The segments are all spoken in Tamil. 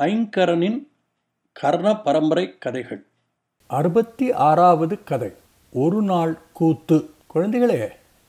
ஐங்கரனின் கர்ண பரம்பரை கதைகள். அறுபத்தி ஆறாவது கதை ஒரு நாள் கூத்து. குழந்தைகளே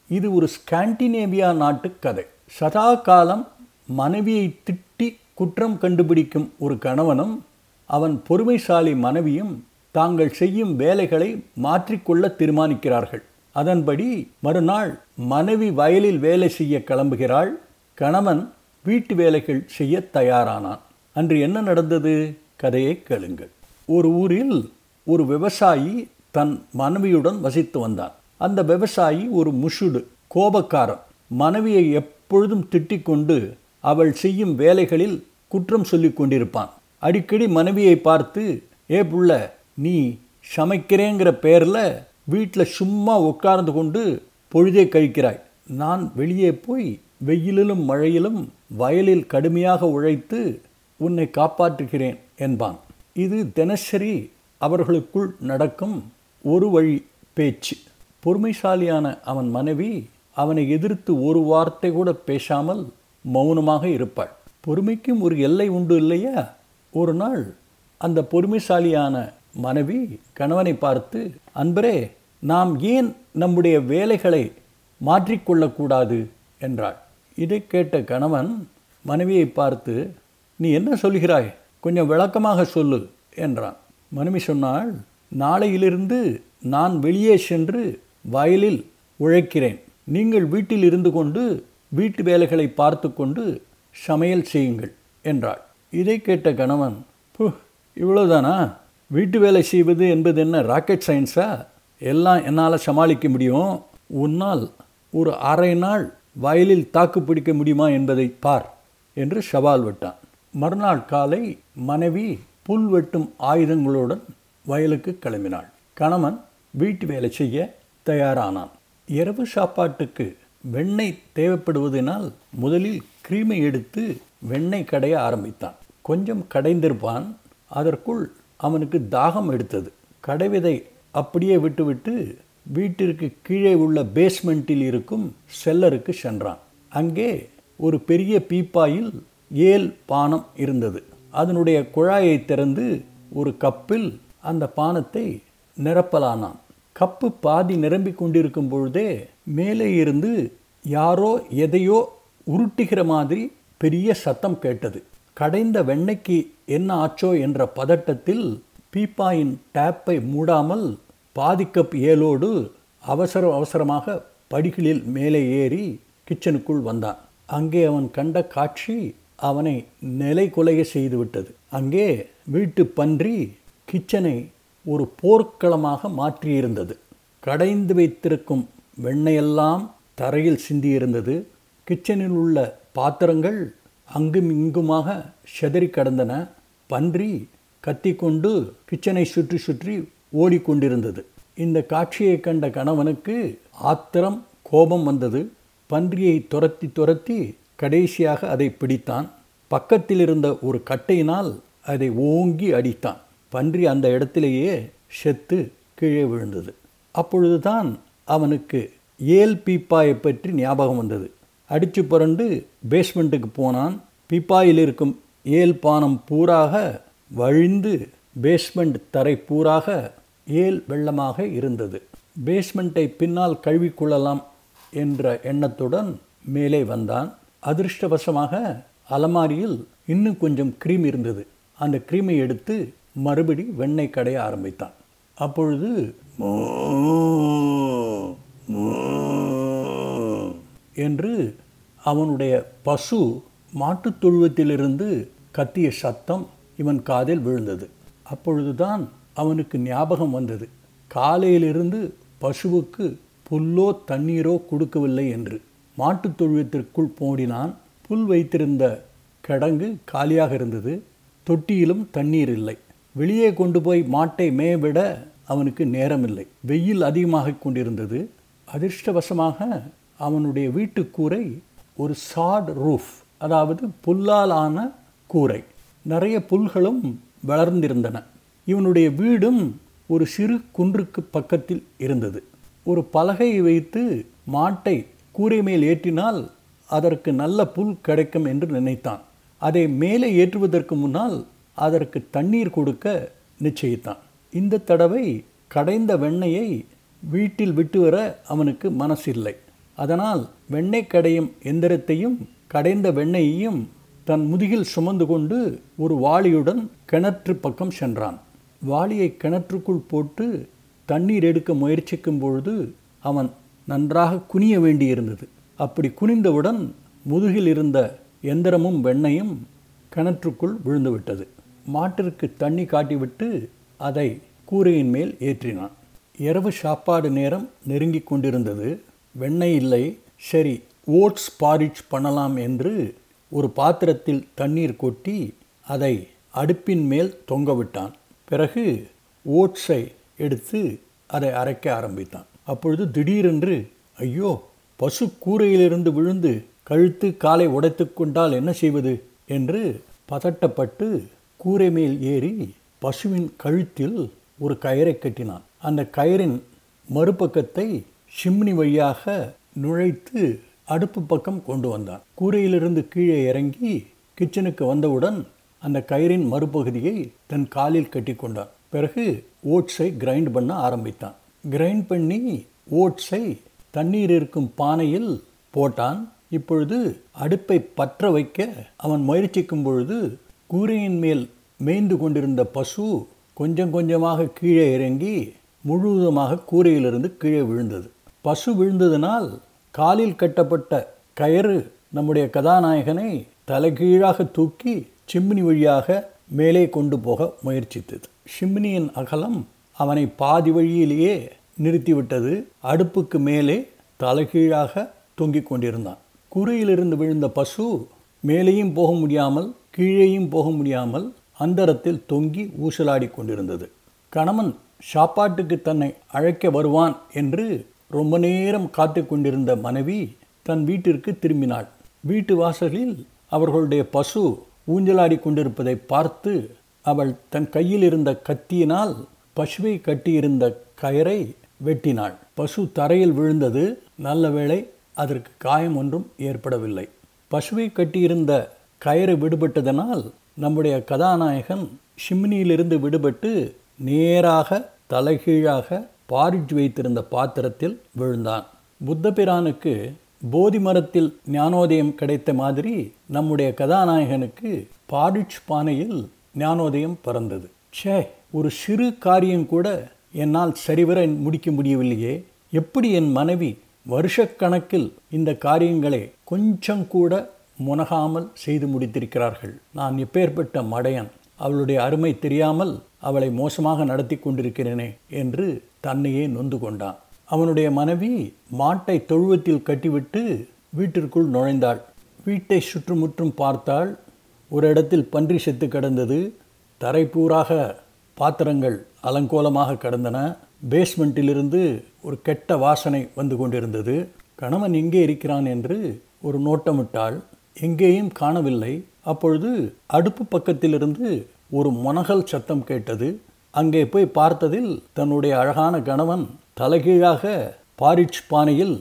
இது ஒரு ஸ்காண்டினேவியா நாட்டு கதை. சதா காலம் மனைவியை திட்டி குற்றம் கண்டுபிடிக்கும் ஒரு கணவனும் அவன் பொறுமைசாலி மனைவியும் தாங்கள் செய்யும் வேலைகளை மாற்றிக்கொள்ள தீர்மானிக்கிறார்கள். அதன்படி மறுநாள் மனைவி வயலில் வேலை செய்ய கிளம்புகிறாள். கணவன் வீட்டு வேலைகள் செய்ய தயாரானான். அன்று என்ன நடந்தது? கதையை கேளுங்கள். ஒரு ஊரில் ஒரு விவசாயி தன் மனைவியுடன் வசித்து வந்தான். அந்த விவசாயி ஒரு முஷுடு கோபக்காரன். மனைவியை எப்பொழுதும் திட்டிக் கொண்டு அவள் செய்யும் வேலைகளில் குற்றம் சொல்லிக் கொண்டிருப்பான். அடிக்கடி மனைவியை பார்த்து ஏ புள்ள நீ சமைக்கிறேங்கிற பேரில் வீட்டில் சும்மா உட்கார்ந்து கொண்டு பொழுதே கழிக்கிறாய். நான் வெளியே போய் வெயிலிலும் மழையிலும் வயலில் கடுமையாக உழைத்து உன்னை காப்பாற்றுகிறேன் என்பான். இது தினசரி அவர்களுக்குள் நடக்கும் ஒரு வழி பேச்சு. பொறுமைசாலியான அவன் மனைவி அவனை எதிர்த்து ஒரு வார்த்தை கூட பேசாமல் மௌனமாக இருப்பாள். பொறுமைக்கும் ஒரு எல்லை உண்டு இல்லையா? ஒரு நாள் அந்த பொறுமைசாலியான மனைவி கணவனை பார்த்து அன்பரே நாம் ஏன் நம்முடைய வேலைகளை மாற்றிக்கொள்ளக்கூடாது? என்றாள். இதை கேட்ட கணவன் மனைவியை பார்த்து நீ என்ன சொல்கிறாய்? கொஞ்சம் விளக்கமாக சொல்லு என்றான். மனுமி சொன்னாள் நாளையிலிருந்து நான் வெளியே சென்று வயலில் உழைக்கிறேன். நீங்கள் வீட்டில் இருந்து கொண்டு வீட்டு வேலைகளை பார்த்து கொண்டு சமையல் செய்யுங்கள் என்றாள். இதை கேட்ட கணவன் பு இவ்வளோதானா வீட்டு வேலை செய்வது என்பது என்ன ராக்கெட் சயின்ஸா எல்லாம் என்னால் சமாளிக்க முடியும்? உன்னால் ஒரு அரை நாள் வயலில் தாக்கு பிடிக்க முடியுமா என்பதை பார் என்று சவால் விட்டான். மறுநாள் காலை மனைவி புல் வெட்டும் ஆயுதங்களுடன் வயலுக்கு கிளம்பினாள். கணவன் வீட்டு வேலை செய்ய தயாரானான். இரவு சாப்பாட்டுக்கு வெண்ணெய் தேவைப்படுவதனால் முதலில் கிரீமை எடுத்து வெண்ணெய் கடைய ஆரம்பித்தான். கொஞ்சம் கடைந்திருப்பான். அதற்குள் அவனுக்கு தாகம் எடுத்தது. கடைவிதை அப்படியே விட்டுவிட்டு வீட்டிற்கு கீழே உள்ள பேஸ்மெண்ட்டில் இருக்கும் செல்லருக்கு சென்றான். அங்கே ஒரு பெரிய பீப்பாயில் ஏல் பானம் இருந்தது. அதனுடைய குழாயை திறந்து ஒரு கப்பில் அந்த பானத்தை நிரப்பலானான். கப்பு பாதி நிரம்பிக் கொண்டிருக்கும் பொழுதே மேலே இருந்து யாரோ எதையோ உருட்டுகிற மாதிரி பெரிய சத்தம் கேட்டது. கடைந்த வெண்ணெய்க்கு என்ன ஆச்சோ என்ற பதட்டத்தில் பீப்பாயின் டேப்பை மூடாமல் பாதி கப் ஏலோடு அவசர அவசரமாக படிகளில் மேலே ஏறி கிச்சனுக்குள் வந்தான். அங்கே அவன் கண்ட காட்சி அவனை நிலை குலைய செய்துவிட்டது. அங்கே வீட்டு பன்றி கிச்சனை ஒரு போர்க்களமாக மாற்றியிருந்தது. கடைந்து வைத்திருக்கும் வெண்ணையெல்லாம் தரையில் சிந்தியிருந்தது. கிச்சனில் உள்ள பாத்திரங்கள் அங்கும் இங்குமாக செதறி கடந்தன. பன்றி கத்திக்கொண்டு கிச்சனை சுற்றி சுற்றி ஓடிக்கொண்டிருந்தது. இந்த காட்சியை கண்ட கணவனுக்கு ஆத்திரம் கோபம் வந்தது. பன்றியை துரத்தி துரத்தி கடைசியாக அதை பிடித்தான். பக்கத்தில் இருந்த ஒரு கட்டையினால் அதை ஓங்கி அடித்தான். பன்றி அந்த இடத்திலேயே செத்து கீழே விழுந்தது. அப்பொழுதுதான் அவனுக்கு ஏல் பீப்பாயை பற்றி ஞாபகம் வந்தது. அடித்து புரண்டு பேஸ்மெண்ட்டுக்கு போனான். பீப்பாயில் இருக்கும் ஏல் பானம் பூராக வழிந்து பேஸ்மெண்ட் தரை பூராக ஏல் வெள்ளமாக இருந்தது. பேஸ்மெண்ட்டை பின்னால் கழுவிக்கொள்ளலாம் என்ற எண்ணத்துடன் மேலே வந்தான். அதிர்ஷ்டவசமாக அலமாரியில் இன்னும் கொஞ்சம் க்ரீம் இருந்தது. அந்த க்ரீமை எடுத்து மறுபடி வெண்ணெய் கடைய ஆரம்பித்தான். அப்பொழுது என்று அவனுடைய பசு மாட்டுத் தொழுவத்திலிருந்து கத்திய சத்தம் இவன் காதில் விழுந்தது. அப்பொழுதுதான் அவனுக்கு ஞாபகம் வந்தது. காலையிலிருந்து பசுவுக்கு புல்லோ தண்ணீரோ கொடுக்கவில்லை என்று. மாட்டுத் தொழுவத்திற்குள் போடினான். புல் வைத்திருந்த கிடங்கு காலியாக இருந்தது. தொட்டியிலும் தண்ணீர் இல்லை. வெளியே கொண்டு போய் மாட்டை மேவிட அவனுக்கு நேரமில்லை. வெயில் அதிகமாக கொண்டிருந்தது. அதிர்ஷ்டவசமாக அவனுடைய வீட்டு கூரை ஒரு சாட் ரூஃப் அதாவது புல்லால் ஆன கூரை. நிறைய புல்களும் வளர்ந்திருந்தன. இவனுடைய வீடும் ஒரு சிறு குன்றுக்கு பக்கத்தில் இருந்தது. ஒரு பலகையை வைத்து மாட்டை கூரை மேல் ஏற்றினால் அதற்கு நல்ல புல் கிடைக்கும் என்று நினைத்தான். அதை மேலே ஏற்றுவதற்கு முன்னால் அதற்கு தண்ணீர் கொடுக்க நிச்சயித்தான். இந்த தடவை கடைந்த வெண்ணெயை வீட்டில் விட்டு வர அவனுக்கு மனசில்லை. அதனால் வெண்ணெய் கடையும் எந்திரத்தையும் கடைந்த வெண்ணெயையும் தன் முதுகில் சுமந்து கொண்டு ஒரு வாளியுடன் கிணற்று பக்கம் சென்றான். வாளியை கிணற்றுக்குள் போட்டு தண்ணீர் எடுக்க முயற்சிக்கும் பொழுது அவன் நன்றாக குனிய வேண்டியிருந்தது. அப்படி குனிந்தவுடன் முதுகில் இருந்த எந்திரமும் வெண்ணையும் கிணற்றுக்குள் விழுந்துவிட்டது. மாட்டிற்கு தண்ணி காட்டிவிட்டு அதை கூரையின் மேல் ஏற்றினான். இரவு சாப்பாடு நேரம் நெருங்கி கொண்டிருந்தது. வெண்ணெய் இல்லை சரி ஓட்ஸ் பாரிச் பண்ணலாம் என்று ஒரு பாத்திரத்தில் தண்ணீர் கொட்டி அதை அடுப்பின் மேல் தொங்கவிட்டான் பிறகு ஓட்ஸை எடுத்து அதை அரைக்க ஆரம்பித்தான். அப்பொழுது திடீரென்று ஐயோ பசு கூரையிலிருந்து விழுந்து கழுத்து காலை உடைத்து கொண்டால் என்ன செய்வது? என்று பதட்டப்பட்டு கூரை மேல் ஏறி பசுவின் கழுத்தில் ஒரு கயிறை கட்டினான். அந்த கயிறின் மறுபக்கத்தை சிம்னி வழியாக நுழைத்து அடுப்பு பக்கம் கொண்டு வந்தான். கூரையிலிருந்து கீழே இறங்கி கிச்சனுக்கு வந்தவுடன் அந்த கயிறின் மறுபகுதியை தன் காலில் கட்டி கொண்டான். பிறகு ஓட்ஸை கிரைண்ட் பண்ண ஆரம்பித்தான். கிரைண்ட் பண்ணி ஓட்ஸை தண்ணீர் இருக்கும் பானையில் போட்டான். இப்பொழுது அடுப்பை பற்ற வைக்க அவன் முயற்சிக்கும் பொழுது கூரையின் மேல் மேய்ந்து கொண்டிருந்த பசு கொஞ்சம் கொஞ்சமாக கீழே இறங்கி முழுவதுமாக கூரையிலிருந்து கீழே விழுந்தது. பசு விழுந்ததினால் காலில் கட்டப்பட்ட கயிறு நம்முடைய கதாநாயகனை தலைகீழாக தூக்கி சிம்னி வழியாக மேலே கொண்டு போக முயற்சித்தது. சிம்னியின் அகலம் அவனை பாதி வழியிலேயே நிறுத்திவிட்டது. அடுப்புக்கு மேலே தலைகீழாக தொங்கிக் கொண்டிருந்தான். கூரையிலிருந்து விழுந்த பசு மேலேயும் போக முடியாமல் கீழேயும் போக முடியாமல் அந்தரத்தில் தொங்கி ஊசலாடி கொண்டிருந்தது. கணவன் சாப்பாட்டுக்கு தன்னை அழைக்க வருவான் என்று ரொம்ப நேரம் காத்து கொண்டிருந்த மனைவி தன் வீட்டிற்கு திரும்பினாள். வீட்டு வாசலில் அவர்களுடைய பசு ஊஞ்சலாடி கொண்டிருப்பதை பார்த்து அவள் தன் கையில் இருந்த கத்தியினால் பசுவை கட்டியிருந்த கயரை வெட்டினாள். பசு தரையில் விழுந்தது. நல்ல வேளை அதற்கு காயம் ஒன்றும் ஏற்படவில்லை. பசுவை கட்டியிருந்த கயிறு விடுபட்டதனால் நம்முடைய கதாநாயகன் ஷிம்னியிலிருந்து விடுபட்டு நேராக தலைகீழாக பாரிஜ் வைத்திருந்த பாத்திரத்தில் விழுந்தான். புத்த பிரானுக்கு போதி மரத்தில் ஞானோதயம் கிடைத்த மாதிரி நம்முடைய கதாநாயகனுக்கு பாரிட்ஜ் பானையில் ஞானோதயம் பிறந்தது. ச்சே ஒரு சிறு காரியம் கூட என்னால் சரிவர முடிக்க முடியவில்லையே. எப்படி என் மனைவி வருஷக்கணக்கில் இந்த காரியங்களை கொஞ்சம் கூட முனகாமல் செய்து முடித்திருக்கிறார்கள்? நான் எப்பேற்பட்ட மடையன் அவளுடைய அருமை தெரியாமல் அவளை மோசமாக நடத்தி கொண்டிருக்கிறேனே என்று தன்னையே நொந்து கொண்டான். அவனுடைய மனைவி மாட்டை தொழுவத்தில் கட்டிவிட்டு வீட்டிற்குள் நுழைந்தாள். வீட்டை சுற்றுமுற்றும் பார்த்தாள். ஒரு இடத்தில் பன்றி செத்து கிடந்தது. தரைப்பூராக பாத்திரங்கள் அலங்கோலமாக கடந்தன. பேஸ்மெண்ட்டிலிருந்து ஒரு கெட்ட வாசனை வந்து கொண்டிருந்தது. கணவன் எங்கே இருக்கிறான் என்று ஒரு நோட்டமிட்டாள். எங்கேயும் காணவில்லை. அப்பொழுது அடுப்பு பக்கத்திலிருந்து ஒரு முனகல் சத்தம் கேட்டது. அங்கே போய் பார்த்ததில் தன்னுடைய அழகான கணவன் தலைகீழாக பாரிச் பானையில்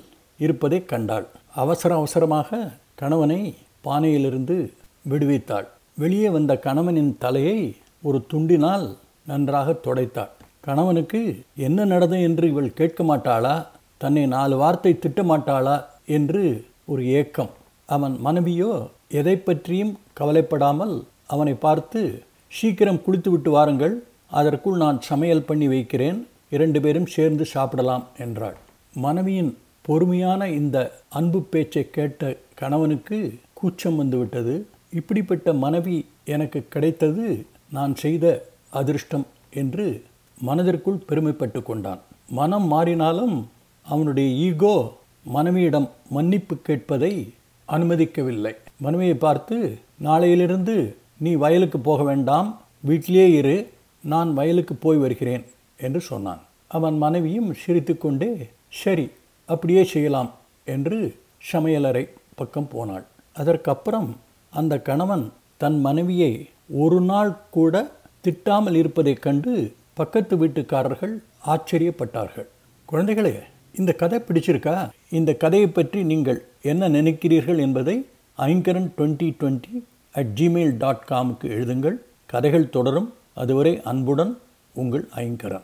இருப்பதை கண்டாள். அவசர அவசரமாக கணவனை பானையிலிருந்து விடுவித்தாள். வெளியே வந்த கணவனின் தலையை ஒரு துண்டினால் நன்றாக துடைத்தாள். கணவனுக்கு என்ன நடந்தது என்று இவள் கேட்க மாட்டாளா? தன்னை நாலு வார்த்தை திட்ட மாட்டாளா? என்று ஒரு ஏக்கம். அவன் மனைவியோ எதை பற்றியும் கவலைப்படாமல் அவனை பார்த்து சீக்கிரம் குளித்து விட்டு வாருங்கள். அதற்குள் நான் சமையல் பண்ணி வைக்கிறேன். இரண்டு பேரும் சேர்ந்து சாப்பிடலாம் என்றாள். மனைவியின் பொறுமையான இந்த அன்பு பேச்சை கேட்ட கணவனுக்கு கூச்சம் வந்துவிட்டது. இப்படிப்பட்ட மனைவி எனக்கு கிடைத்தது நான் செய்த அதிர்ஷ்டம் என்று மனதிற்குள் பெருமைப்பட்டு கொண்டான். மனம் மாறினாலும் அவனுடைய ஈகோ மனைவியிடம் மன்னிப்பு கேட்பதை அனுமதிக்கவில்லை. மனைவியை பார்த்து நாளையிலிருந்து நீ வயலுக்கு போக வேண்டாம். வீட்டிலே இரு. நான் வயலுக்கு போய் வருகிறேன் என்று சொன்னான். அவன் மனைவியும் சிரித்துக்கொண்டே சரி அப்படியே செய்யலாம் என்று சமையலறை பக்கம் போனாள். அதற்கப்புறம் அந்த கணவன் தன் மனைவியை ஒரு நாள் கூட திட்டாமல் இருப்பதைக் கண்டு பக்கத்து வீட்டுக்காரர்கள் ஆச்சரியப்பட்டார்கள். குழந்தைகளே இந்த கதை பிடிச்சிருக்கா? இந்த கதையை பற்றி நீங்கள் என்ன நினைக்கிறீர்கள் என்பதை Aingaran twenty twenty at Gmail dot காமுக்கு எழுதுங்கள். கதைகள் தொடரும். அதுவரை அன்புடன் உங்கள் ஐங்கரன்.